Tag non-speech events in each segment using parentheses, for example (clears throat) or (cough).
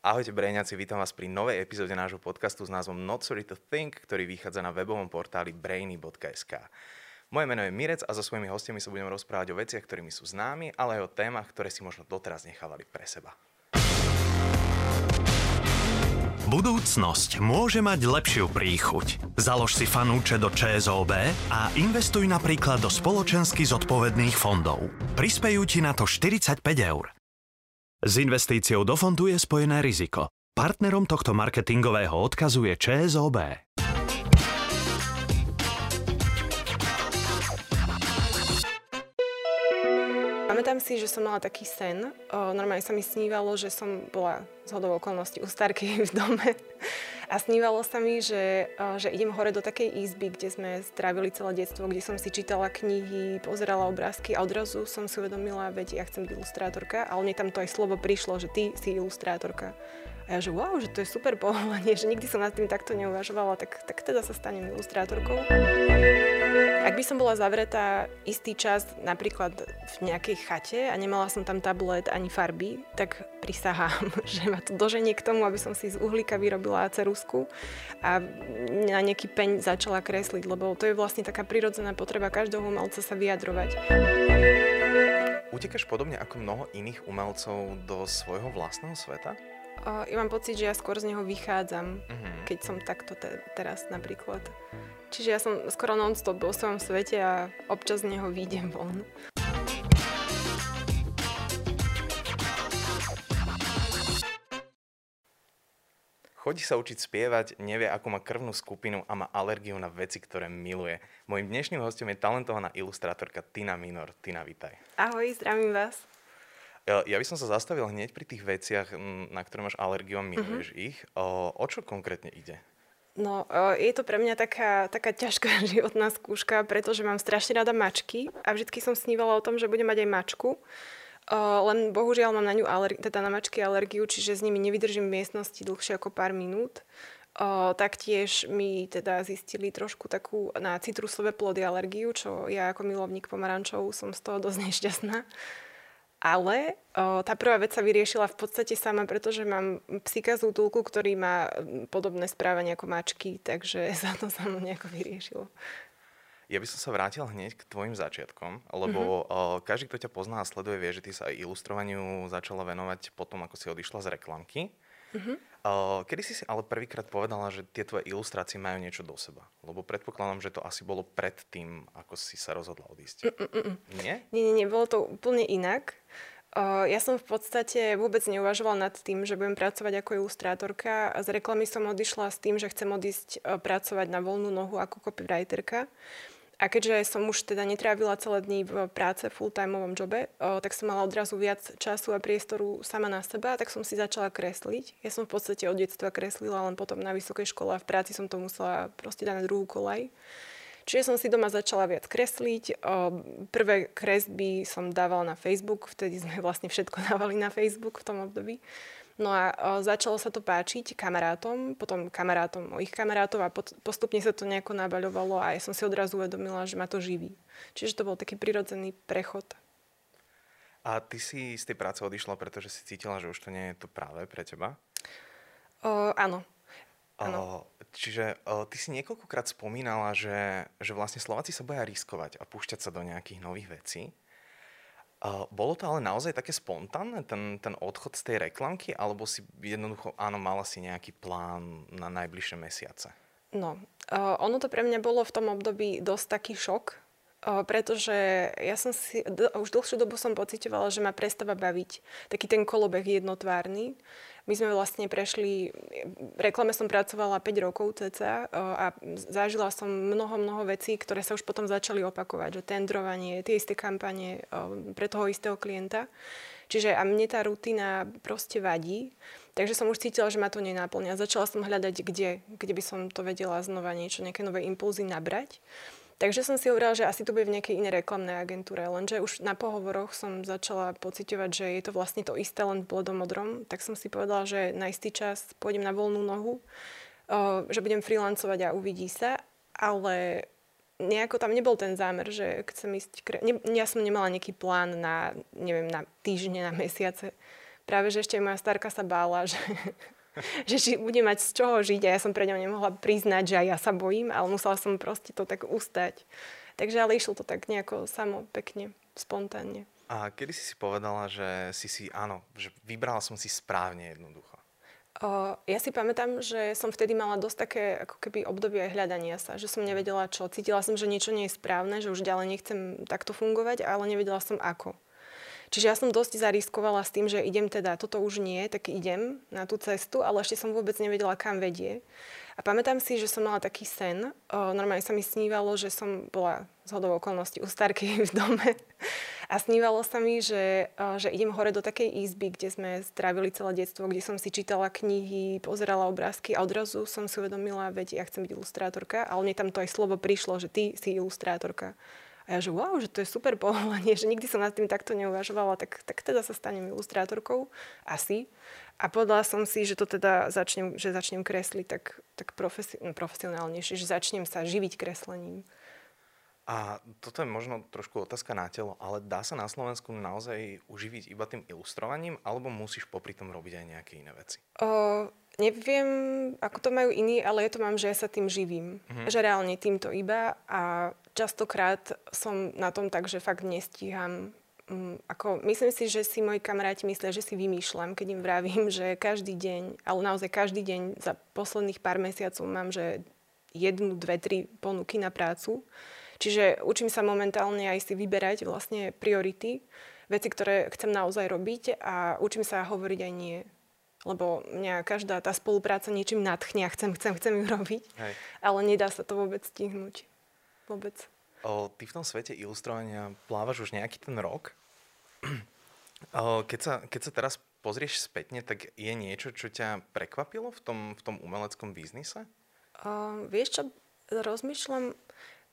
Ahojte Brejňaci, vítam vás pri novej epizóde nášho podcastu s názvom Not Sorry to Think, ktorý vychádza na webovom portáli brainy.sk. Moje meno je Mirec a so svojimi hostiami sa budem rozprávať o veciach, ktorými sú známi, ale aj o témach, ktoré si možno doteraz nechávali pre seba. Budúcnosť môže mať lepšiu príchuť. Založ si fanúče do ČSOB a investuj napríklad do spoločensky zodpovedných fondov. Prispejú ti na to 45 eur. S investíciou do fondu je spojené riziko. Partnerom tohto marketingového odkazu je ČSOB. Pamätám si, že som mala taký sen. O, normálne sa mi snívalo, že som bola z hodou okolností u starky (laughs) v dome a snívalo sa mi, že, že idem hore do takej izby, kde sme strávili celé detstvo, kde som si čítala knihy, pozerala obrázky a odrazu som si uvedomila, veď ja chcem byť ilustrátorka, ale mne tam to aj slovo prišlo, že ty si ilustrátorka. A ja že wow, že to je super povolanie, (laughs) že nikdy som nad tým takto neuvažovala, tak, tak teda sa stanem ilustrátorkou. Ak by som bola zavretá istý čas napríklad v nejakej chate a nemala som tam tablet ani farby, tak prisahám, (laughs) že ma to doženie k tomu, aby som si z uhlíka vyrobila cerusku a na nejaký peň začala kresliť, lebo to je vlastne taká prirodzená potreba každého umelca sa vyjadrovať. Utekáš podobne ako mnoho iných umelcov do svojho vlastného sveta? Ja mám pocit, že ja skôr z neho vychádzam, uh-huh. keď som takto te- teraz napríklad. Čiže ja som skoro non-stop vo svojom svete a občas z neho výjdem von. Chodí sa učiť spievať, nevie, ako má krvnú skupinu a má alergiu na veci, ktoré miluje. Mojím dnešným hostom je talentovaná ilustrátorka Tina Minor. Tina, vitaj. Ahoj, zdravím vás. Ja, ja by som sa zastavil hneď pri tých veciach, na ktoré máš alergiu a miluješ uh-huh. ich. O, o čo konkrétne ide? No, je to pre mňa taká, taká ťažká (laughs) životná skúška, pretože mám strašne rada mačky a vždy som snívala o tom, že budem mať aj mačku. Len bohužiaľ mám na ňu alergi- teda na mačky alergiu, čiže s nimi nevydržím v miestnosti dlhšie ako pár minút. O, taktiež mi teda zistili trošku takú na citrusové plody alergiu, čo ja ako milovník pomarančov som z toho dosť nešťastná. Ale o, tá prvá vec sa vyriešila v podstate sama, pretože mám psíka z útulku, ktorý má podobné správanie ako mačky, takže (laughs) sa to samo nejako vyriešilo. Ja by som sa vrátil hneď k tvojim začiatkom, lebo mm-hmm. o, každý, kto ťa pozná a sleduje, vie, že ty sa aj ilustrovaniu začala venovať potom, ako si odišla z reklamky. Mm-hmm. O, kedy si si ale prvýkrát povedala, že tie tvoje ilustrácie majú niečo do seba? Lebo predpokladám, že to asi bolo pred tým, ako si sa rozhodla odísť. Mm-mm. Nie? Nie, nie, nie, bolo to úplne inak. Ja som v podstate vôbec neuvažovala nad tým, že budem pracovať ako ilustrátorka. Z reklamy som odišla s tým, že chcem odísť pracovať na voľnú nohu ako copywriterka. A keďže som už teda netrávila celé dní v práce, full-timeovom jobe, tak som mala odrazu viac času a priestoru sama na seba, tak som si začala kresliť. Ja som v podstate od detstva kreslila, len potom na vysokej škole a v práci som to musela proste dať na druhú kolaj. Čiže som si doma začala viac kresliť. Prvé kresby som dávala na Facebook, vtedy sme (laughs) vlastne všetko dávali na Facebook v tom období. No a začalo sa to páčiť kamarátom, potom kamarátom mojich kamarátov a postupne sa to nejako nabaľovalo a ja som si odrazu uvedomila, že ma to živí. Čiže to bol taký prirodzený prechod. A ty si z tej práce odišla, pretože si cítila, že už to nie je to práve pre teba? O, áno. áno. Čiže uh, ty si niekoľkokrát spomínala, že, že vlastne Slováci sa boja riskovať a púšťať sa do nejakých nových vecí. Uh, bolo to ale naozaj také spontánne, ten, ten odchod z tej reklamky, alebo si jednoducho, áno, mala si nejaký plán na najbližšie mesiace? No, uh, ono to pre mňa bolo v tom období dosť taký šok, pretože ja som si, už dlhšiu dobu som pocitovala, že ma prestáva baviť taký ten kolobeh jednotvárny. My sme vlastne prešli, v reklame som pracovala 5 rokov cca a zažila som mnoho, mnoho vecí, ktoré sa už potom začali opakovať, že tendrovanie, tie isté kampanie pre toho istého klienta. Čiže a mne tá rutina proste vadí, takže som už cítila, že ma to nenáplňa. Začala som hľadať, kde, kde by som to vedela znova niečo, nejaké nové impulzy nabrať. Takže som si hovorila, že asi to bude v nejakej inej reklamnej agentúre, lenže už na pohovoroch som začala pocitovať, že je to vlastne to isté, len v blodomodrom, tak som si povedala, že na istý čas pôjdem na voľnú nohu, že budem freelancovať a uvidí sa, ale nejako tam nebol ten zámer, že chcem ísť... Kre... Ne, ja som nemala nejaký plán na, neviem, na týždne, na mesiace. Práve, že ešte moja starka sa bála, že, (laughs) že či bude mať z čoho žiť a ja som pre ňou nemohla priznať, že aj ja sa bojím, ale musela som proste to tak ustať. Takže ale išlo to tak nejako samo, pekne, spontánne. A kedy si si povedala, že si si, áno, že vybrala som si správne jednoducho? O, ja si pamätám, že som vtedy mala dosť také ako keby obdobie aj hľadania sa, že som nevedela čo. Cítila som, že niečo nie je správne, že už ďalej nechcem takto fungovať, ale nevedela som ako. Čiže ja som dosť zariskovala s tým, že idem teda, toto už nie, tak idem na tú cestu, ale ešte som vôbec nevedela, kam vedie. A pamätám si, že som mala taký sen. O, normálne sa mi snívalo, že som bola z hodou okolností u starky (laughs) v dome. A snívalo sa mi, že, o, že idem hore do takej izby, kde sme strávili celé detstvo, kde som si čítala knihy, pozerala obrázky a odrazu som si uvedomila, veď ja chcem byť ilustrátorka, ale mne tam to aj slovo prišlo, že ty si ilustrátorka. A ja že wow, že to je super povolanie, (laughs) že nikdy som nad tým takto neuvažovala, tak, tak teda sa stanem ilustrátorkou, asi. A povedala som si, že to teda začnem, že začnem kresliť tak, tak profesi- no, profesionálnejšie, že začnem sa živiť kreslením. A toto je možno trošku otázka na telo, ale dá sa na Slovensku naozaj uživiť iba tým ilustrovaním, alebo musíš popri tom robiť aj nejaké iné veci? O, neviem, ako to majú iní, ale ja to mám, že ja sa tým živím. Mm-hmm. Že reálne týmto iba a častokrát som na tom tak, že fakt nestíham um, ako, myslím si, že si moji kamaráti myslia, že si vymýšľam, keď im vravím, že každý deň, ale naozaj každý deň za posledných pár mesiacov mám, že jednu, dve, tri ponuky na prácu. Čiže učím sa momentálne aj si vyberať vlastne priority, veci, ktoré chcem naozaj robiť a učím sa hovoriť aj nie. Lebo mňa každá tá spolupráca niečím nadchne a chcem, chcem, chcem ju robiť. Hej. Ale nedá sa to vôbec stihnúť. Vôbec. O, ty v tom svete ilustrovania plávaš už nejaký ten rok. (clears throat) Keď sa, keď sa teraz pozrieš spätne, tak je niečo, čo ťa prekvapilo v tom, v tom umeleckom biznise? Uh, vieš čo, rozmýšľam,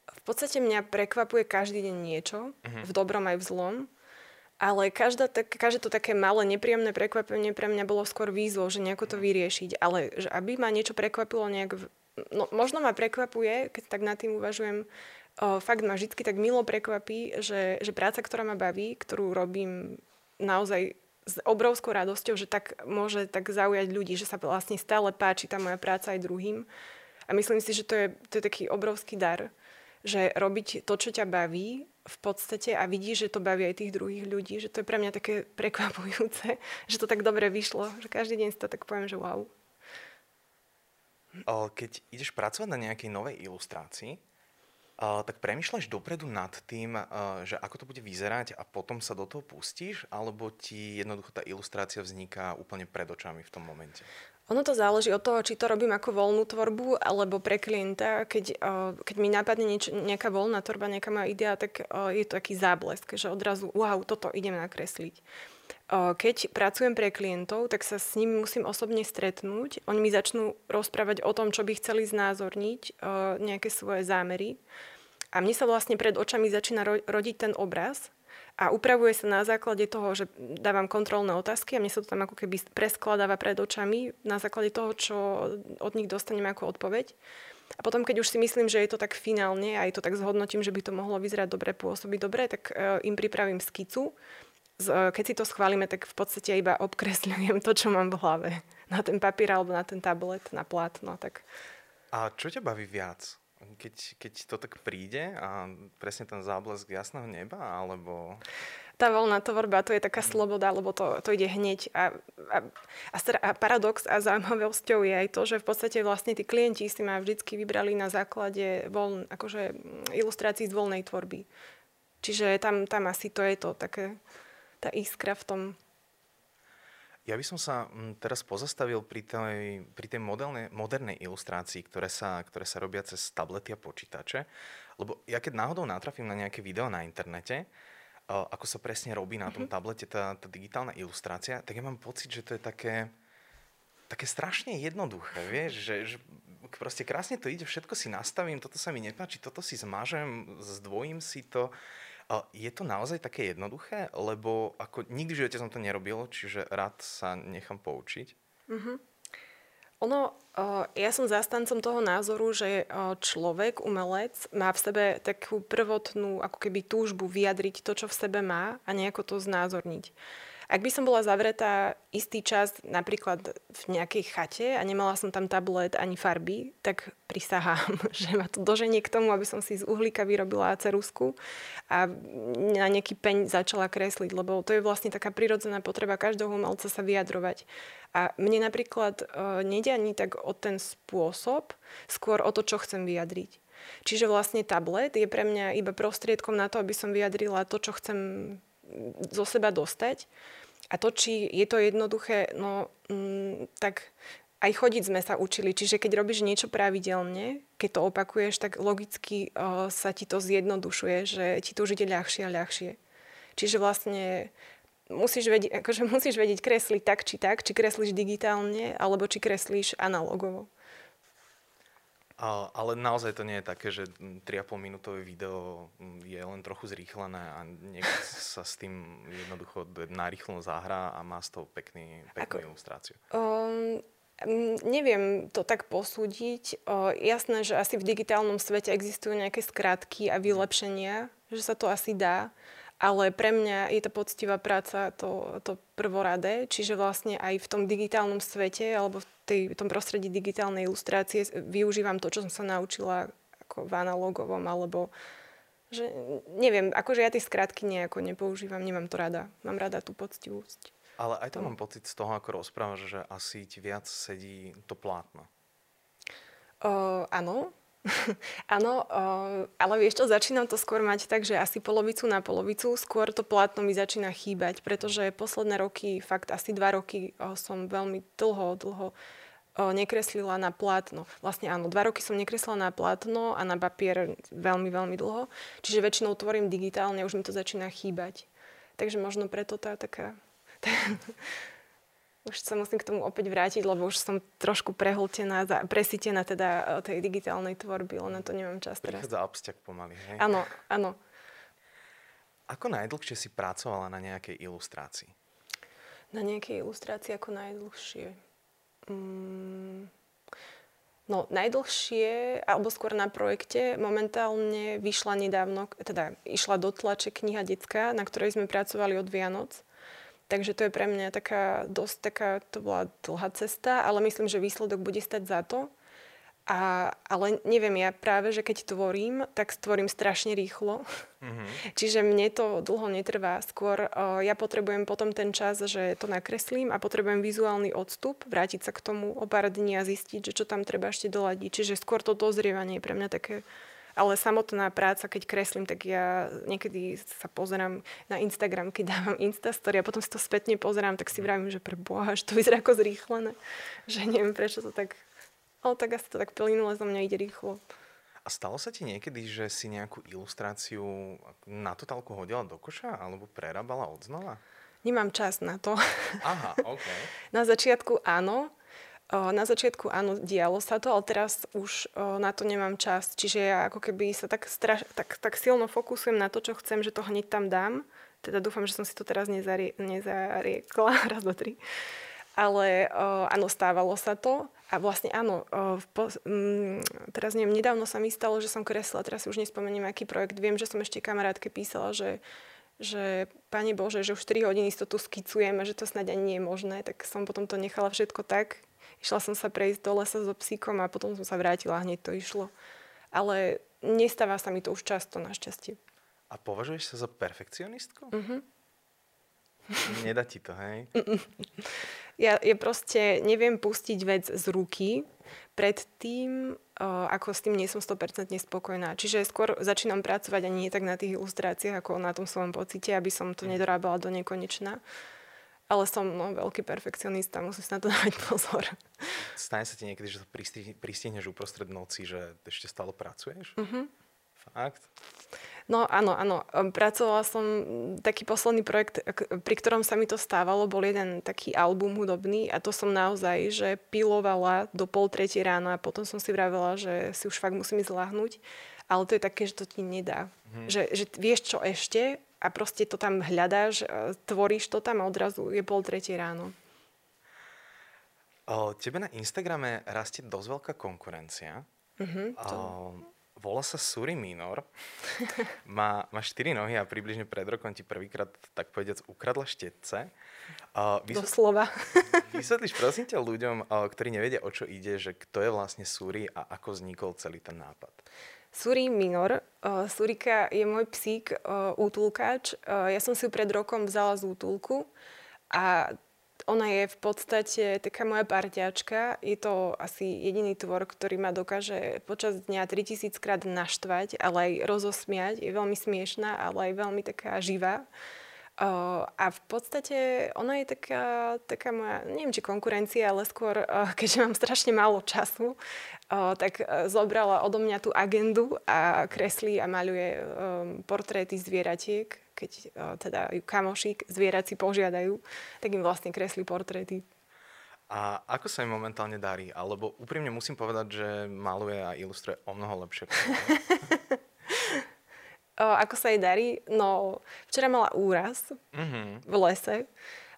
v podstate mňa prekvapuje každý deň niečo, uh-huh. v dobrom aj v zlom, ale každá, tak, každé to také malé, nepríjemné prekvapenie pre mňa bolo skôr výzvou, že nejako to mhm. vyriešiť. Ale že aby ma niečo prekvapilo nejak... V, no, možno ma prekvapuje, keď tak nad tým uvažujem, o, fakt ma vždy tak milo prekvapí, že, že práca, ktorá ma baví, ktorú robím naozaj s obrovskou radosťou, že tak môže tak zaujať ľudí, že sa vlastne stále páči tá moja práca aj druhým. A myslím si, že to je, to je taký obrovský dar, že robiť to, čo ťa baví v podstate a vidíš, že to baví aj tých druhých ľudí, že to je pre mňa také (laughs) prekvapujúce, že to tak dobre vyšlo, že každý deň si to tak poviem, že wow. Keď ideš pracovať na nejakej novej ilustrácii, tak premyšľaš dopredu nad tým, že ako to bude vyzerať a potom sa do toho pustíš, alebo ti jednoducho tá ilustrácia vzniká úplne pred očami v tom momente? Ono to záleží od toho, či to robím ako voľnú tvorbu, alebo pre klienta. Keď, uh, keď mi napadne nieč, nejaká voľná tvorba, nejaká moja idea, tak uh, je to taký záblesk, že odrazu, wow, toto idem nakresliť. Uh, keď pracujem pre klientov, tak sa s nimi musím osobne stretnúť. Oni mi začnú rozprávať o tom, čo by chceli znázorniť, nejaké svoje zámery. A mne sa vlastne pred očami začína rodiť ten obraz a upravuje sa na základe toho, že dávam kontrolné otázky a mne sa to tam ako keby preskladáva pred očami na základe toho, čo od nich dostanem ako odpoveď. A potom, keď už si myslím, že je to tak finálne a aj to tak zhodnotím, že by to mohlo vyzerať dobre, pôsobiť dobre, tak uh, im pripravím skicu. Uh, keď si to schválime, tak v podstate iba obkresľujem to, čo mám v hlave. Na ten papier alebo na ten tablet, na plátno. Tak... A čo ťa baví viac? Keď, keď to tak príde a presne ten záblesk jasného neba, alebo... Tá voľná tvorba, to je taká sloboda, lebo to, to ide hneď. A, a, a, a paradox a zaujímavosťou je aj to, že v podstate vlastne tí klienti si ma vždycky vybrali na základe voľn, akože ilustrácií z voľnej tvorby. Čiže tam, tam asi to je to také, tá iskra v tom ja by som sa mm, teraz pozastavil pri tej, pri tej modelnej, modernej ilustrácii, ktoré sa, ktoré sa robia cez tablety a počítače. Lebo ja keď náhodou natrafím na nejaké video na internete, ako sa presne robí na tom mhm. tablete tá, tá digitálna ilustrácia, tak ja mám pocit, že to je také, také strašne jednoduché, vieš, že, že proste krásne to ide, všetko si nastavím, toto sa mi nepáči, toto si zmažem, zdvojím si to. Je to naozaj také jednoduché? Lebo ako nikdy v živote som to nerobil, čiže rád sa nechám poučiť. Mm-hmm. Ono, ja som zastancom toho názoru, že človek, umelec, má v sebe takú prvotnú ako keby túžbu vyjadriť to, čo v sebe má a nejako to znázorniť. Ak by som bola zavretá istý čas napríklad v nejakej chate a nemala som tam tablet ani farby, tak prisahám, (laughs) že ma to doženie k tomu, aby som si z uhlíka vyrobila cerusku a na nejaký peň začala kresliť, lebo to je vlastne taká prirodzená potreba každého umelca sa vyjadrovať. A mne napríklad uh, nejde ani tak o ten spôsob, skôr o to, čo chcem vyjadriť. Čiže vlastne tablet je pre mňa iba prostriedkom na to, aby som vyjadrila to, čo chcem zo seba dostať. A to, či je to jednoduché, no mm, tak aj chodiť sme sa učili. Čiže keď robíš niečo pravidelne, keď to opakuješ, tak logicky o, sa ti to zjednodušuje, že ti to už ide ľahšie a ľahšie. Čiže vlastne musíš vedieť, akože (laughs) musíš vedieť kresliť tak či tak, či kreslíš digitálne, alebo či kreslíš analogovo. A, ale naozaj to nie je také, že 3,5 minútové video je len trochu zrýchlené a niekto (laughs) sa s tým jednoducho narýchlo zahrá a má z toho pekný, peknú Ako, ilustráciu. Um, neviem to tak posúdiť. Uh, jasné, že asi v digitálnom svete existujú nejaké skratky a vylepšenia, že sa to asi dá ale pre mňa je to poctivá práca to, to prvoradé, čiže vlastne aj v tom digitálnom svete alebo v, tej, v tom prostredí digitálnej ilustrácie využívam to, čo som sa naučila ako v analogovom alebo že neviem, akože ja tie skratky nejako nepoužívam, nemám to rada. Mám rada tú poctivosť. Ale aj to mám pocit z toho, ako rozprávaš, že asi ti viac sedí to plátno. Uh, áno, (laughs) Áno, ale vieš čo, začínam to skôr mať tak, že asi polovicu na polovicu, skôr to plátno mi začína chýbať, pretože posledné roky, fakt asi dva roky som veľmi dlho, dlho nekreslila na plátno. Vlastne áno, dva roky som nekreslila na plátno a na papier veľmi, veľmi dlho. Čiže väčšinou tvorím digitálne, už mi to začína chýbať. Takže možno preto tá taká (laughs) už sa musím k tomu opäť vrátiť, lebo už som trošku prehltená, presítená teda tej digitálnej tvorby, len na to nemám čas teraz. Prichádza absťak pomaly, hej? Áno, áno. Ako najdlhšie si pracovala na nejakej ilustrácii? Na nejakej ilustrácii ako najdlhšie? Mm, no, najdlhšie, alebo skôr na projekte, momentálne vyšla nedávno, teda išla do tlače kniha detská, na ktorej sme pracovali od Vianoc. Takže to je pre mňa taká dosť taká, to bola dlhá cesta, ale myslím, že výsledok bude stať za to. A, ale neviem, ja práve, že keď tvorím, tak tvorím strašne rýchlo. Mm-hmm. (laughs) Čiže mne to dlho netrvá. Skôr uh, ja potrebujem potom ten čas, že to nakreslím a potrebujem vizuálny odstup, vrátiť sa k tomu o pár dní a zistiť, že čo tam treba ešte doladiť. Čiže skôr to dozrievanie je pre mňa také ale samotná práca, keď kreslím, tak ja niekedy sa pozerám na Instagram, keď dávam Instastory a potom si to spätne pozerám, tak si vravím, že pre Boha, že to vyzerá ako zrýchlené. Že neviem, prečo to tak... Ale tak asi to tak plynule za mňa ide rýchlo. A stalo sa ti niekedy, že si nejakú ilustráciu na totálku hodila do koša alebo prerábala od znova? Nemám čas na to. Aha, OK. (laughs) na začiatku áno, na začiatku áno, dialo sa to, ale teraz už na to nemám čas. Čiže ja ako keby sa tak, straš, tak, tak silno fokusujem na to, čo chcem, že to hneď tam dám. Teda dúfam, že som si to teraz nezarie, nezariekla. (laughs) Raz, dva, tri. Ale áno, stávalo sa to. A vlastne áno, po, m, teraz neviem, nedávno sa mi stalo, že som kresla, teraz si už nespomeniem, aký projekt. Viem, že som ešte kamarátke písala, že že Pane Bože, že už 4 hodiny to tu skicujeme, že to snáď ani nie je možné, tak som potom to nechala všetko tak, Išla som sa prejsť do lesa so psíkom a potom som sa vrátila a hneď to išlo. Ale nestáva sa mi to už často, našťastie. A považuješ sa za perfekcionistku? Mhm. (laughs) Nedá ti to, hej? Ja, ja proste neviem pustiť vec z ruky pred tým, ako s tým nie som 100% spokojná. Čiže skôr začínam pracovať ani nie tak na tých ilustráciách, ako na tom svojom pocite, aby som to mhm. nedorábala do nekonečna. Ale som no, veľký perfekcionista, musím si na to (laughs) dávať pozor. Stane sa ti niekedy, že to pristihneš uprostred noci, že ešte stále pracuješ? Mm-hmm. Fakt? No áno, áno. Pracovala som, taký posledný projekt, pri ktorom sa mi to stávalo, bol jeden taký album hudobný a to som naozaj, že pilovala do pol tretej ráno a potom som si vravela, že si už fakt musím ísť lahnúť. Ale to je také, že to ti nedá. Mm-hmm. Že, že vieš čo ešte a proste to tam hľadáš, tvoríš to tam a odrazu je pol tretie ráno. O, tebe na Instagrame rastie dosť veľká konkurencia. Mm-hmm, to... o, Volá sa Suri Minor. (laughs) má, má štyri nohy a približne pred rokom ti prvýkrát, tak povediac, ukradla štetce. Uh, vysvetl- Doslova. (laughs) vysvetlíš prosím ťa ľuďom, uh, ktorí nevedia, o čo ide, že kto je vlastne Suri a ako vznikol celý ten nápad. Suri Minor. Uh, Surika je môj psík, uh, útulkáč. Uh, ja som si ju pred rokom vzala z útulku a ona je v podstate taká moja parťačka. Je to asi jediný tvor, ktorý ma dokáže počas dňa 3000 krát naštvať, ale aj rozosmiať. Je veľmi smiešná, ale aj veľmi taká živá. Uh, a v podstate ona je taká, taká moja, neviem či konkurencia, ale skôr, uh, keďže mám strašne málo času, uh, tak uh, zobrala odo mňa tú agendu a kreslí a maľuje um, portréty zvieratiek keď teda kamoši zvieraci požiadajú, tak im vlastne kreslí portréty. A ako sa im momentálne darí? Alebo úprimne musím povedať, že maluje a ilustruje o mnoho lepšie. (laughs) ako sa jej darí? No, včera mala úraz mm-hmm. v lese,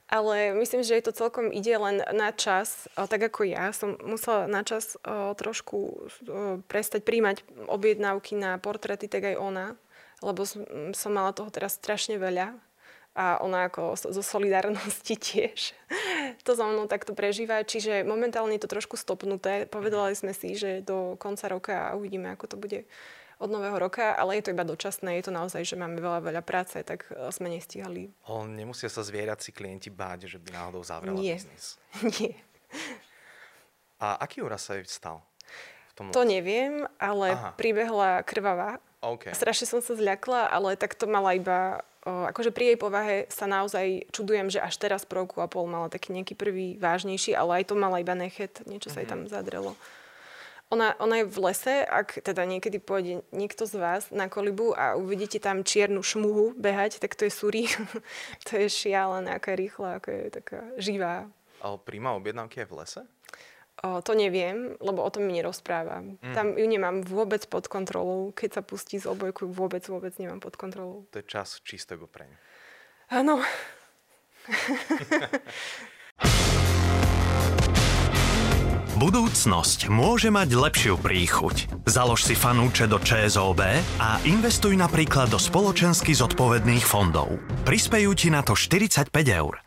ale myslím, že jej to celkom ide len na čas, tak ako ja. Som musela na čas trošku prestať príjmať objednávky na portréty, tak aj ona lebo som, mala toho teraz strašne veľa a ona ako zo solidárnosti (laughs) tiež to za mnou takto prežíva. Čiže momentálne je to trošku stopnuté. Povedali sme si, že do konca roka uvidíme, ako to bude od nového roka, ale je to iba dočasné. Je to naozaj, že máme veľa, veľa práce, tak e, sme nestihali. O, nemusia sa zvierací klienti báť, že by náhodou zavrela Nie. biznis. (laughs) Nie. A aký úraz sa jej stal? To neviem, ale Aha. pribehla krvavá Okay. Strašne som sa zľakla, ale tak to mala iba... Akože pri jej povahe sa naozaj čudujem, že až teraz po roku a pol mala taký nejaký prvý vážnejší, ale aj to mala iba nechet, niečo sa mm-hmm. jej tam mhm. zadrelo. Ona, ona je v lese, ak teda niekedy pôjde niekto z vás na kolibu a uvidíte tam čiernu šmuhu behať, tak to je Suri. (laughs) to je šialené, aká je rýchla, aká je taká živá. Ale príjma objednávky aj v lese? O, to neviem, lebo o tom mi nerozpráva. Mm. Tam ju nemám vôbec pod kontrolou. Keď sa pustí z obojku, vôbec, vôbec nemám pod kontrolou. To je čas čistého preň. Áno. (laughs) Budúcnosť môže mať lepšiu príchuť. Založ si fanúče do ČSOB a investuj napríklad do spoločensky zodpovedných fondov. Prispejú ti na to 45 eur.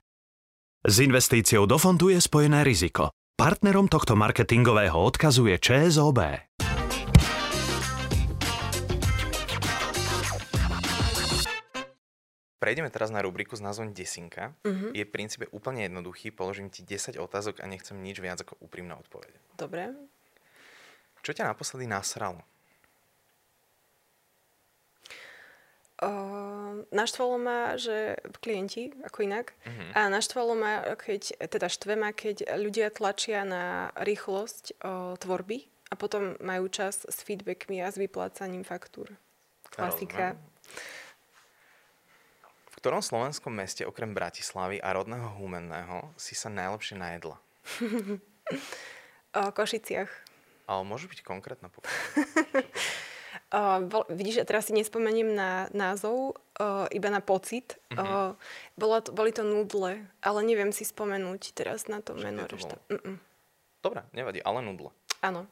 S investíciou do fondu je spojené riziko. Partnerom tohto marketingového odkazu je ČSOB. Prejdeme teraz na rubriku s názvom Desinka. Uh-huh. Je v princípe úplne jednoduchý, položím ti 10 otázok a nechcem nič viac ako úprimná odpoveď. Dobre. Čo ťa naposledy nasralo? Uh, naštvalo ma, že klienti, ako inak, uh-huh. a naštvalo ma, keď, teda štve ma, keď ľudia tlačia na rýchlosť uh, tvorby a potom majú čas s feedbackmi a s vyplácaním faktúr. Klasika. V ktorom slovenskom meste okrem Bratislavy a rodného Humenného si sa najlepšie najedla? (laughs) o Košiciach. Ale môže byť konkrétna (laughs) Uh, bol, vidíš, ja teraz si nespomeniem na názov, uh, iba na pocit. Mm-hmm. Uh, bola to, boli to nudle, ale neviem si spomenúť teraz na to Však meno. To Dobre, nevadí, ale nudle. Áno.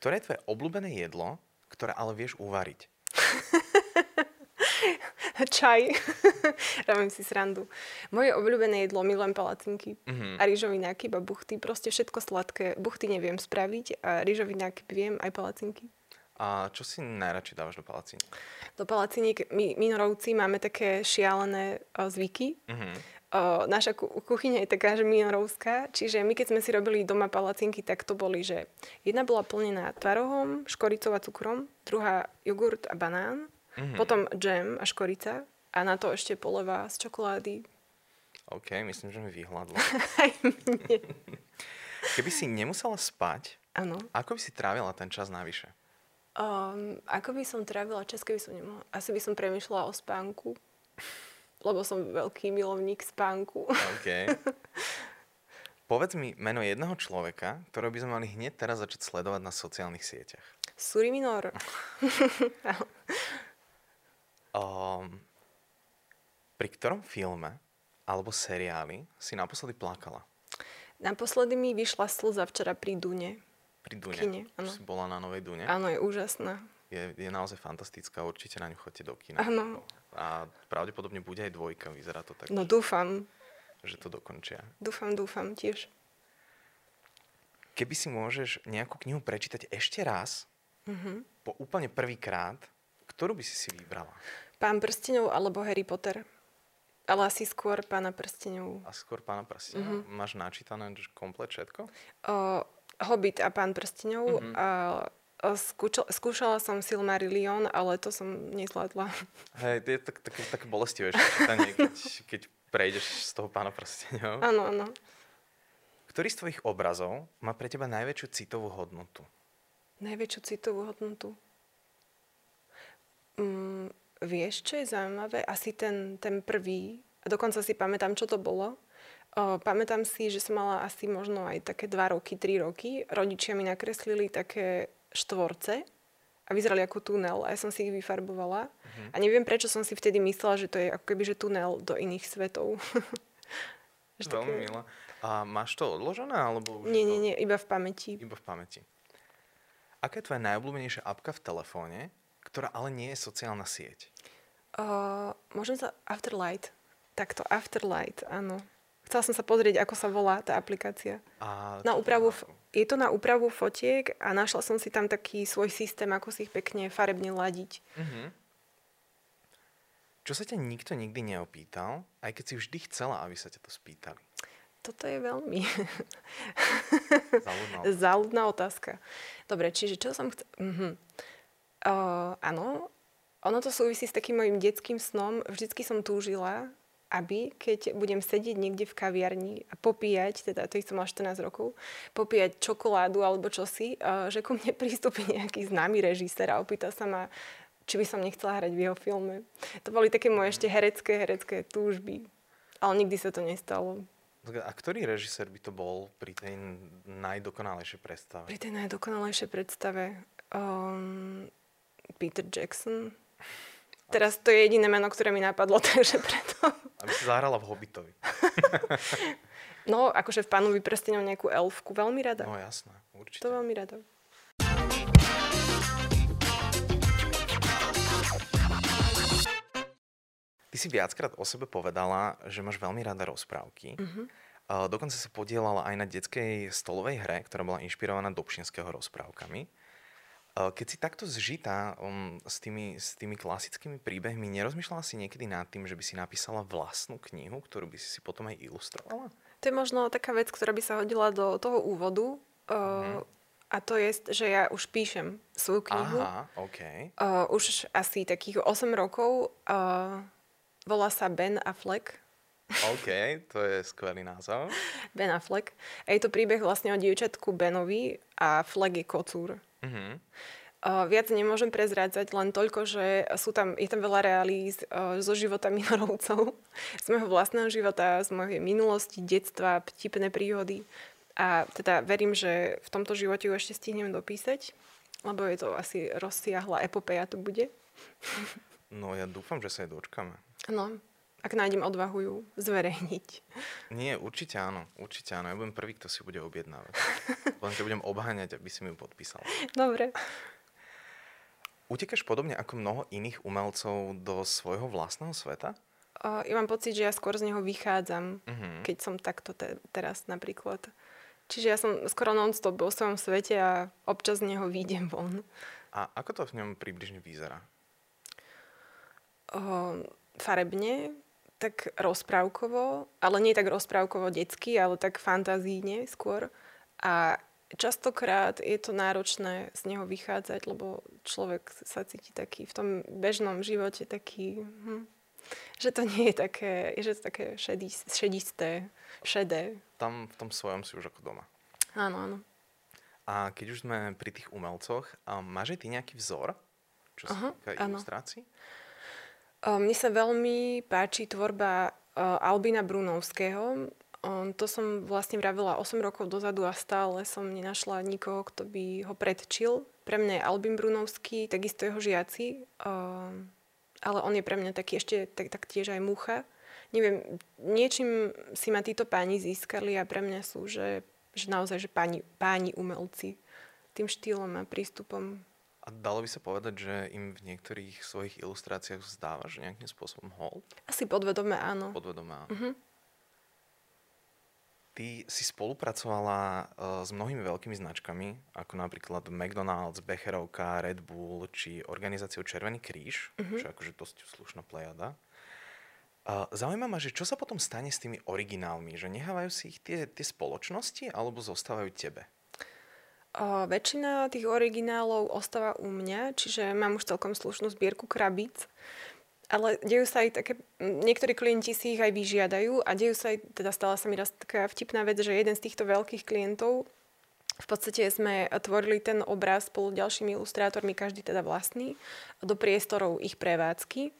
Ktoré je tvoje obľúbené jedlo, ktoré ale vieš uvariť? (laughs) Čaj. (laughs) Robím si srandu. Moje obľúbené jedlo, milujem palacinky mm-hmm. a rýžovináky, iba buchty. Proste všetko sladké. Buchty neviem spraviť a rýžovináky viem, aj palacinky. A čo si najradšej dávaš do palacín? Do palacíniek my minorovci máme také šialené o, zvyky. Uh-huh. O, naša ku- kuchyňa je taká, že minorovská, čiže my keď sme si robili doma palacinky, tak to boli, že jedna bola plnená tvarohom, škoricou a cukrom, druhá jogurt a banán, uh-huh. potom džem a škorica a na to ešte poleva z čokolády. OK, myslím, že mi vyhľadlo. (laughs) Keby si nemusela spať, ano. ako by si trávila ten čas navyše? Um, ako by som trávila čas, keby som nemohla? Asi by som premyšľala o spánku, lebo som veľký milovník spánku. OK. (laughs) Povedz mi meno jedného človeka, ktorého by sme mali hneď teraz začať sledovať na sociálnych sieťach. Suriminor. (laughs) um, pri ktorom filme alebo seriáli si naposledy plakala? Naposledy mi vyšla slza včera pri Dune. Pri Dune. kine, áno. Si bola na Novej Dune. Áno, je úžasná. Je, je naozaj fantastická, určite na ňu chodte do kina. Áno. A pravdepodobne bude aj dvojka, vyzerá to tak, No dúfam, že to dokončia. dúfam, dúfam tiež. Keby si môžeš nejakú knihu prečítať ešte raz, Mhm. po úplne prvýkrát, ktorú by si si vybrala? Pán prstenov alebo Harry Potter. Ale asi skôr pána prstenov. A skôr pána prstena. Mhm. Máš načítané komplet všetko? O, Hobbit a pán prstenov. Mhm. A, a skúčala, skúšala som Silmarillion, ale to som nezvládla. (laughs) Hej, to je tak, také, také bolestivé čítanie, keď, keď prejdeš z toho pána prstenov. Áno, áno. Ktorý z tvojich obrazov má pre teba najväčšiu citovú hodnotu? Najväčšiu citovú hodnotu. Mm, vieš, čo je zaujímavé? Asi ten, ten prvý, a dokonca si pamätám, čo to bolo. O, pamätám si, že som mala asi možno aj také 2 roky, 3 roky. Rodičia mi nakreslili také štvorce a vyzerali ako tunel a ja som si ich vyfarbovala. Mhm. A neviem, prečo som si vtedy myslela, že to je ako keby že tunel do iných svetov. (laughs) Veľmi také- milé. A máš to odložené, alebo už Nie, nie, nie, iba v pamäti. iba v pamäti? Aká je tvoja najobľúbenejšia apka v telefóne, ktorá ale nie je sociálna sieť? Uh, môžem sa... Afterlight. Takto, Afterlight, áno. Chcela som sa pozrieť, ako sa volá tá aplikácia. A Na úpravu, je to na úpravu fotiek a našla som si tam taký svoj systém, ako si ich pekne farebne ladiť. Mhm. Čo sa ťa nikto nikdy neopýtal, aj keď si vždy chcela, aby sa ťa to spýtali? Toto je veľmi Záľudná (laughs) záľudná otázka. Dobre, čiže čo som chcela... Uh-huh. Uh, áno, ono to súvisí s takým mojim detským snom. Vždycky som túžila, aby keď budem sedieť niekde v kaviarni a popíjať, teda to som mala 14 rokov, popíjať čokoládu alebo čosi, uh, že ku mne (laughs) prístupí nejaký známy režisér a opýta sa ma, či by som nechcela hrať v jeho filme. To boli také moje ešte herecké, herecké túžby. Ale nikdy sa to nestalo. A ktorý režisér by to bol pri tej najdokonalejšej predstave? Pri tej najdokonalejšej predstave um, Peter Jackson. Teraz to je jediné meno, ktoré mi napadlo, (laughs) takže preto. Aby si zahrala v Hobbitovi. (laughs) No, akože v pánovi prsteňov nejakú elfku. Veľmi rada. No jasné, určite. To veľmi rada. Ty si viackrát o sebe povedala, že máš veľmi rada rozprávky. Mhm. Uh, dokonca sa podielala aj na detskej stolovej hre, ktorá bola inšpirovaná Dobšinského rozprávkami. Uh, keď si takto zžitá um, s, tými, s tými klasickými príbehmi, nerozmýšľala si niekedy nad tým, že by si napísala vlastnú knihu, ktorú by si si potom aj ilustrovala? To je možno taká vec, ktorá by sa hodila do toho úvodu. Uh, A to je, že ja už píšem svoju knihu. Aha, OK. Uh, už asi takých 8 rokov. Uh, volá sa Ben Affleck. OK, to je skvelý názov. (laughs) Ben Affleck. A je to príbeh vlastne o dievčatku Benovi a Fleck je kocúr. Mhm. Uh, viac nemôžem prezrádzať, len toľko, že sú tam, je tam veľa realíz uh, zo života (laughs) minorovcov, z môjho vlastného života, z mojej minulosti, detstva, vtipné príhody. A teda verím, že v tomto živote ju ešte stihnem dopísať, lebo je to asi rozsiahla epopeja tu bude. No ja dúfam, že sa jej dočkáme. No, ak nájdem odvahu ju zverejniť. Nie, určite áno, určite áno. Ja budem prvý, kto si bude objednávať. Len ťa budem obháňať, aby si mi ju podpísal. Dobre. Utekáš podobne ako mnoho iných umelcov do svojho vlastného sveta? Uh, ja mám pocit, že ja skôr z neho vychádzam, Mhm. keď som takto te- teraz napríklad. Čiže ja som skoro non-stop vo svojom svete a občas z neho výjdem von. A ako to v ňom približne vyzerá? Uh, farebne, tak rozprávkovo, ale nie tak rozprávkovo detsky, ale tak fantazíne skôr. A častokrát je to náročné z neho vychádzať, lebo človek sa cíti taký v tom bežnom živote taký, hm, že to nie je také, že to také šedý, šedisté, šedé. Tam v tom svojom si už ako doma. Áno, áno. A keď už sme pri tých umelcoch, máš aj ty nejaký vzor, čo sa týka ilustrácií? Mne sa veľmi páči tvorba uh, Albina Brunovského. To som vlastne vravila 8 rokov dozadu a stále som nenašla nikoho, kto by ho predčil. Pre mňa je Albin Brunovský, takisto jeho žiaci, um, ale on je pre mňa taký ešte tak, tak tiež aj mucha. Neviem, niečím si ma títo páni získali a pre mňa sú, že, že naozaj, že páni, páni umelci. tým štýlom a prístupom. A dalo by sa povedať, že im v niektorých svojich ilustráciách vzdávaš nejakým spôsobom hold? Asi podvedome áno. Podvedome áno. Uh-huh. Ty si spolupracovala uh, s mnohými veľkými značkami, ako napríklad McDonald's, Becherovka, Red Bull či organizáciou Červený kríž, uh-huh. čo je akože dosť slušná plejada. Uh, zaujíma ma, že čo sa potom stane s tými originálmi? Že nehávajú si ich tie, tie spoločnosti alebo zostávajú tebe? Väčšina tých originálov ostáva u mňa, čiže mám už celkom slušnú zbierku krabíc. Ale dejú sa aj také, niektorí klienti si ich aj vyžiadajú a dejú sa aj, teda stala sa mi raz taká vtipná vec, že jeden z týchto veľkých klientov, v podstate sme tvorili ten obraz spolu s ďalšími ilustrátormi, každý teda vlastný, do priestorov ich prevádzky.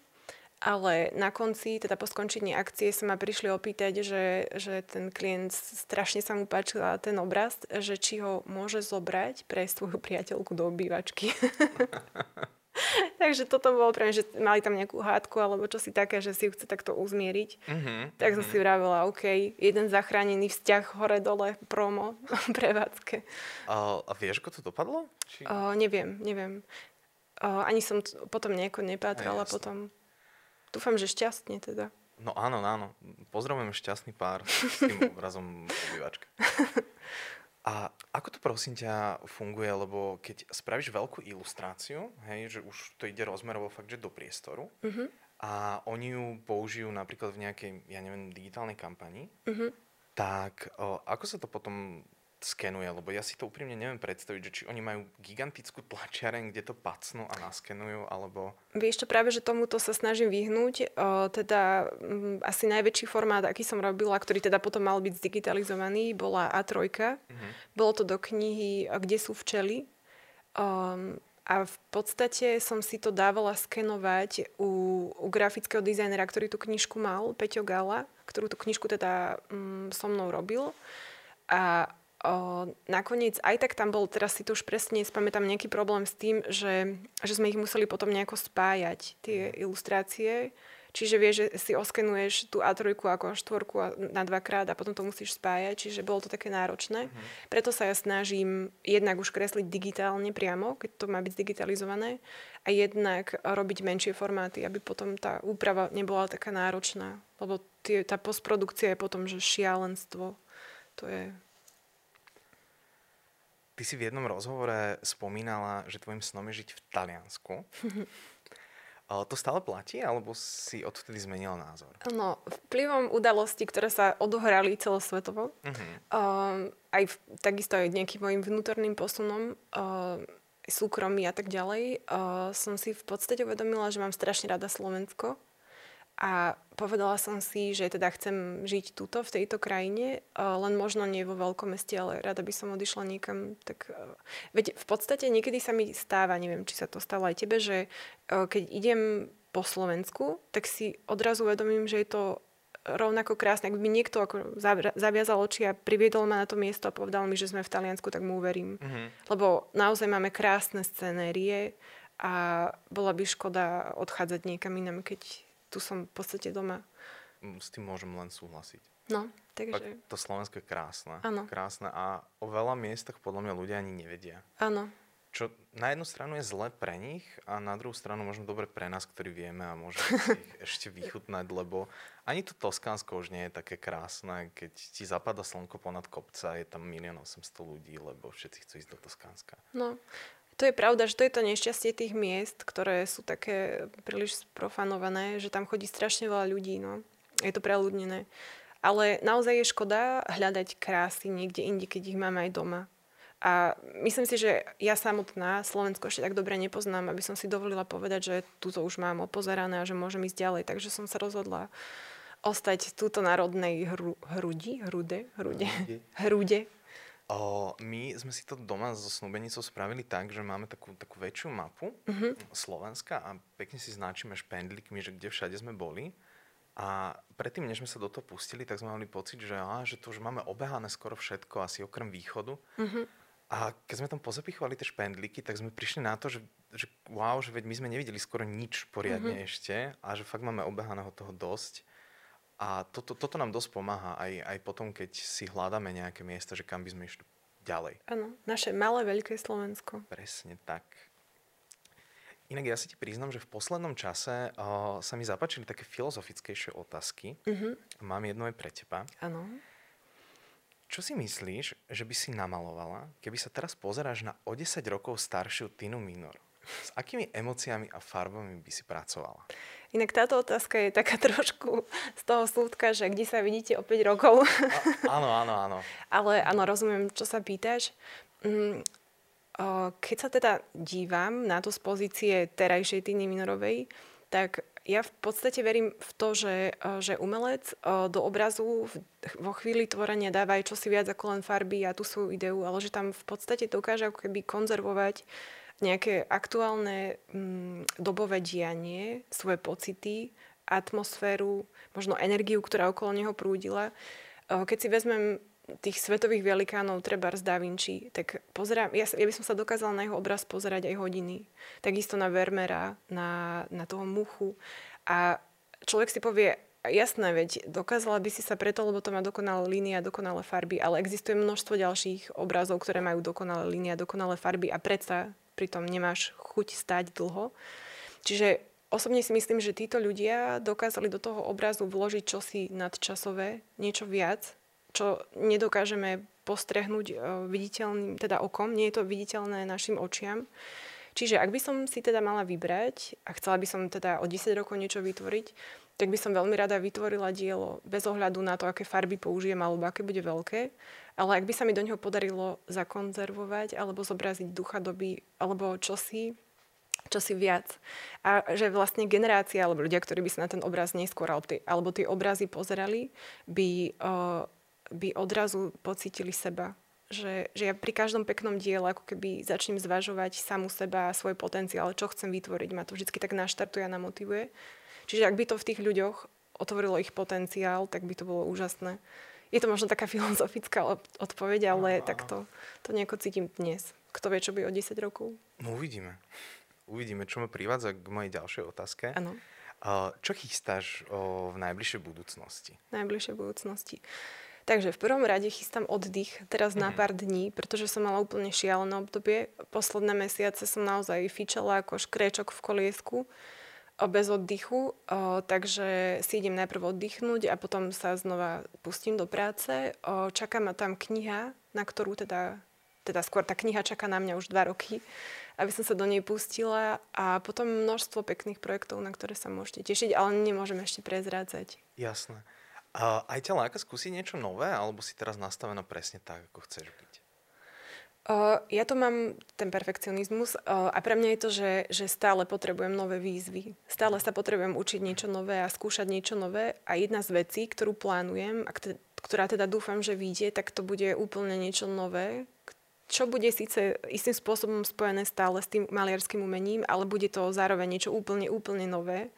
Ale na konci, teda po skončení akcie sa ma prišli opýtať, že, že ten klient strašne sa mu páčil ten obraz, že či ho môže zobrať pre svoju priateľku do obývačky. (laughs) Takže toto bolo pre mňa, že mali tam nejakú hádku alebo čo si také, že si ju chce takto uzmieriť. Mm-hmm. Tak som mm-hmm. si vravela, OK, jeden zachránený vzťah hore-dole, promo, (laughs) prevádzke. A, a vieš, ako to dopadlo? Či... Uh, neviem, neviem. Uh, ani som t- potom nejako nepátrala potom. Dúfam, že šťastne teda. No áno, áno. Pozdravujem šťastný pár s tým (laughs) obrazom obývačka. A ako to prosím ťa funguje, lebo keď spravíš veľkú ilustráciu, hej, že už to ide rozmerovo fakt, že do priestoru uh-huh. a oni ju použijú napríklad v nejakej, ja neviem, digitálnej kampani, uh-huh. tak o, ako sa to potom skenuje, lebo ja si to úprimne neviem predstaviť, že či oni majú gigantickú tlačiareň, kde to pacnú a naskenujú, alebo... Vieš čo, práve, že tomuto sa snažím vyhnúť. O, teda m, asi najväčší formát, aký som robila, ktorý teda potom mal byť zdigitalizovaný, bola A3. Mm-hmm. Bolo to do knihy Kde sú včely. Um, a v podstate som si to dávala skenovať u, u grafického dizajnera, ktorý tú knižku mal, Peťo Gala, ktorú tú knižku teda mm, so mnou robil. A O, nakoniec aj tak tam bol, teraz si to už presne spamätám, nejaký problém s tým, že, že sme ich museli potom nejako spájať, tie mhm. ilustrácie. Čiže vieš, že si oskenuješ tú A3 ako A4 na dvakrát a potom to musíš spájať, čiže bolo to také náročné. Uh-huh. Preto sa ja snažím jednak už kresliť digitálne priamo, keď to má byť digitalizované, a jednak robiť menšie formáty, aby potom tá úprava nebola taká náročná. Lebo tie, tá postprodukcia je potom, že šialenstvo. To je Ty si v jednom rozhovore spomínala, že tvojim snom je žiť v Taliansku. (laughs) to stále platí, alebo si odvtedy zmenila názor? No, vplyvom udalostí, ktoré sa odohrali celosvetovo, uh-huh. uh, aj v, takisto aj nejakým mojim vnútorným posunom, uh, súkromí a tak ďalej, uh, som si v podstate uvedomila, že mám strašne rada Slovensko a povedala som si, že teda chcem žiť tuto, v tejto krajine, len možno nie vo veľkom meste, ale rada by som odišla niekam. Tak, e, veď v podstate niekedy sa mi stáva, neviem, či sa to stalo aj tebe, že e, keď idem po Slovensku, tak si odrazu uvedomím, že je to rovnako krásne. Ak by niekto ako zaviazal oči a priviedol ma na to miesto a povedal mi, že sme v Taliansku, tak mu uverím. Mm-hmm. Lebo naozaj máme krásne scenérie a bola by škoda odchádzať niekam inam, keď tu som v podstate doma. Mm, s tým môžem len súhlasiť. No, takže... to Slovensko je krásne. Áno. Krásne a o veľa miestach podľa mňa ľudia ani nevedia. Áno. Čo na jednu stranu je zle pre nich a na druhú stranu možno dobre pre nás, ktorí vieme a môžeme si (laughs) ich ešte vychutnať, lebo ani to Toskánsko už nie je také krásne, keď ti zapada slnko ponad kopca, je tam 1 800 ľudí, lebo všetci chcú ísť do Toskánska. No, to je pravda, že to je to nešťastie tých miest, ktoré sú také príliš sprofanované, že tam chodí strašne veľa ľudí, no. Je to preľudnené. Ale naozaj je škoda hľadať krásy niekde inde, keď ich máme aj doma. A myslím si, že ja samotná Slovensko ešte tak dobre nepoznám, aby som si dovolila povedať, že túto už mám opozerané a že môžem ísť ďalej. Takže som sa rozhodla ostať túto národnej hru, hrudi, hrude, hrude, hrude, O, my sme si to doma so snúbenicou spravili tak, že máme takú, takú väčšiu mapu uh-huh. Slovenska a pekne si značíme špendlikmi, že kde všade sme boli. A predtým, než sme sa do toho pustili, tak sme mali pocit, že, á, že to už máme obehané skoro všetko, asi okrem východu. Uh-huh. A keď sme tam pozapichovali tie špendlíky, tak sme prišli na to, že, že wow, že veď my sme nevideli skoro nič poriadne uh-huh. ešte a že fakt máme obehaného toho dosť. A toto, toto nám dosť pomáha aj, aj potom, keď si hľadáme nejaké miesta, že kam by sme išli ďalej. Áno, naše malé, veľké Slovensko. Presne tak. Inak ja si ti priznam, že v poslednom čase uh, sa mi zapáčili také filozofickejšie otázky. Uh-huh. Mám jedno aj pre teba. Áno. Čo si myslíš, že by si namalovala, keby sa teraz pozeráš na o 10 rokov staršiu Tinu Minor? S akými emóciami a farbami by si pracovala? Inak táto otázka je taká (laughs) trošku z toho súdka, že kde sa vidíte o 5 rokov. A, áno, áno, áno. (laughs) Ale áno, rozumiem, čo sa pýtaš. Mm, keď sa teda dívam na to z pozície terajšej Tiny Minorovej, tak ja v podstate verím v to, že, že umelec do obrazu vo chvíli tvorenia dáva aj čosi viac ako len farby a tú svoju ideu, ale že tam v podstate dokáže ako keby konzervovať nejaké aktuálne mm, dobové dianie, svoje pocity, atmosféru, možno energiu, ktorá okolo neho prúdila. Keď si vezmem tých svetových velikánov, treba z Da Vinci, tak pozerám, ja, ja by som sa dokázala na jeho obraz pozerať aj hodiny. Takisto na Vermeera, na, na toho Muchu. A človek si povie, jasné, veď dokázala by si sa preto, lebo to má dokonalé línie dokonalé farby, ale existuje množstvo ďalších obrazov, ktoré majú dokonalé línie dokonalé farby a predsa pritom nemáš chuť stať dlho. Čiže osobne si myslím, že títo ľudia dokázali do toho obrazu vložiť čosi nadčasové, niečo viac, čo nedokážeme postrehnúť e, viditeľným, teda okom, nie je to viditeľné našim očiam. Čiže ak by som si teda mala vybrať a chcela by som teda o 10 rokov niečo vytvoriť, tak by som veľmi rada vytvorila dielo bez ohľadu na to, aké farby použijem alebo aké bude veľké. Ale ak by sa mi do neho podarilo zakonzervovať alebo zobraziť ducha doby alebo čosi, čosi viac. A že vlastne generácia alebo ľudia, ktorí by sa na ten obraz neskôr alebo tie obrazy pozerali, by uh, by odrazu pocítili seba. Že, že ja pri každom peknom diele ako keby začnem zvažovať samú seba a svoj potenciál, čo chcem vytvoriť. Ma to vždy tak naštartuje a namotivuje. Čiže ak by to v tých ľuďoch otvorilo ich potenciál, tak by to bolo úžasné. Je to možno taká (laughs) filozofická odpoveď, ale tak to, to nejako cítim dnes. Kto vie, čo by o 10 rokov? No uvidíme. Uvidíme, čo ma privádza k mojej ďalšej otázke. Áno. Čo chystáš v najbližšej budúcnosti? Najbližšej budúcnosti. Takže v prvom rade chystám oddych teraz mm. na mhm. pár dní, pretože som mala úplne šialené obdobie. Posledné mesiace som naozaj fičala ako škréčok v koliesku bez oddychu, takže si idem najprv oddychnúť a potom sa znova pustím do práce. Čaká ma tam kniha, na ktorú teda, teda skôr tá kniha čaká na mňa už dva roky, aby som sa do nej pustila a potom množstvo pekných projektov, na ktoré sa môžete tešiť, ale nemôžem ešte prezrádzať. Jasné. A aj ťa láka skúsiť niečo nové, alebo si teraz nastavená presne tak, ako chceš byť? Ja to mám, ten perfekcionizmus, uh, a pre mňa je to, že, že stále potrebujem nové výzvy. Stále sa potrebujem učiť niečo nové a skúšať niečo nové. A jedna z vecí, ktorú plánujem, a ktorá teda dúfam, že vyjde, tak to bude úplne niečo nové, čo bude síce istým spôsobom spojené stále s tým maliarským umením, ale bude to zároveň niečo úplne, úplne nové.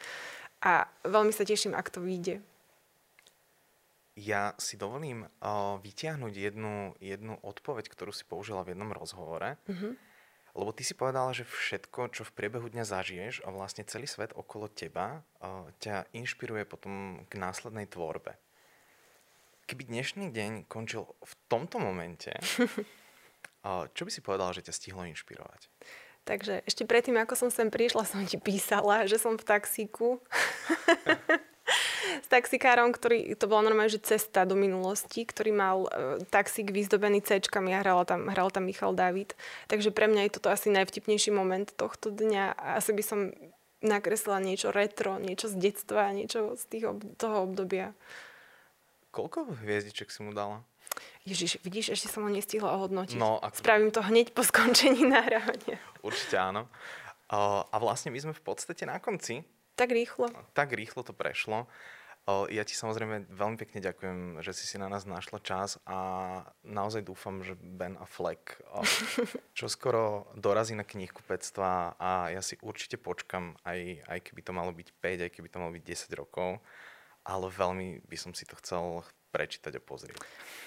A veľmi sa teším, ak to vyjde ja si dovolím uh, vytiahnuť jednu, jednu odpoveď, ktorú si použila v jednom rozhovore. Mm-hmm. Lebo ty si povedala, že všetko, čo v priebehu dňa zažiješ a vlastne celý svet okolo teba uh, ťa inšpiruje potom k následnej tvorbe. Keby dnešný deň končil v tomto momente, uh, (laughs) čo by si povedala, že ťa stihlo inšpirovať? Takže ešte predtým, ako som sem prišla, som ti písala, že som v taxíku. (laughs) s taxikárom, ktorý, to bola normálne, že cesta do minulosti, ktorý mal e, taxík vyzdobený c a hral tam, hral tam Michal David. Takže pre mňa je toto asi najvtipnejší moment tohto dňa asi by som nakreslila niečo retro, niečo z detstva, niečo z tých ob- toho obdobia. Koľko hviezdiček si mu dala? Ježiš, vidíš, ešte som ho nestihla ohodnotiť. No, ak... Spravím to hneď po skončení (laughs) nahrávania. Určite áno. A vlastne my sme v podstate na konci. Tak rýchlo. Tak rýchlo to prešlo. Ja ti samozrejme veľmi pekne ďakujem, že si si na nás našla čas a naozaj dúfam, že Ben a Fleck (laughs) čo skoro dorazí na knihkupectva a ja si určite počkam, aj, aj keby to malo byť 5, aj keby to malo byť 10 rokov, ale veľmi by som si to chcel prečítať a pozrieť.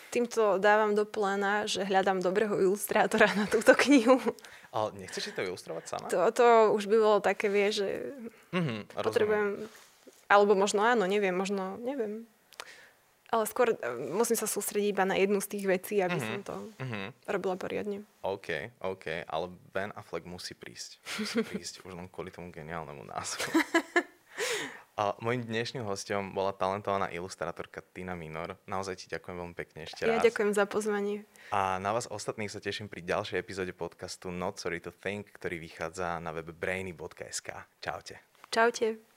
Týmto dávam do plána, že hľadám dobrého ilustrátora na túto knihu. Ale nechceš si to ilustrovať sama? To, to už by bolo také, vie, že mm-hmm, potrebujem alebo možno áno, neviem, možno, neviem. Ale skôr e, musím sa sústrediť iba na jednu z tých vecí, aby mm-hmm. som to mm-hmm. robila poriadne. OK, OK, ale Ben Affleck musí prísť. Musí prísť už len kvôli tomu geniálnemu názvu. (laughs) A mojim dnešným hostom bola talentovaná ilustrátorka Tina Minor. Naozaj ti ďakujem veľmi pekne ešte raz. Ja ďakujem za pozvanie. A na vás ostatných sa teším pri ďalšej epizóde podcastu Not Sorry to Think, ktorý vychádza na webe brainy.sk. Čaute. Čaute.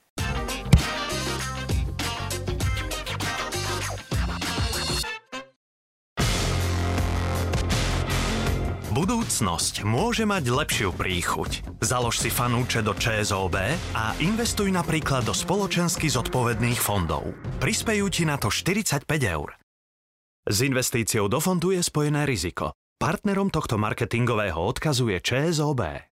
Budúcnosť môže mať lepšiu príchuť. Založ si fanúče do ČSOB a investuj napríklad do spoločensky zodpovedných fondov. Prispejú ti na to 45 eur. S investíciou do fondu je spojené riziko. Partnerom tohto marketingového odkazu je ČSOB.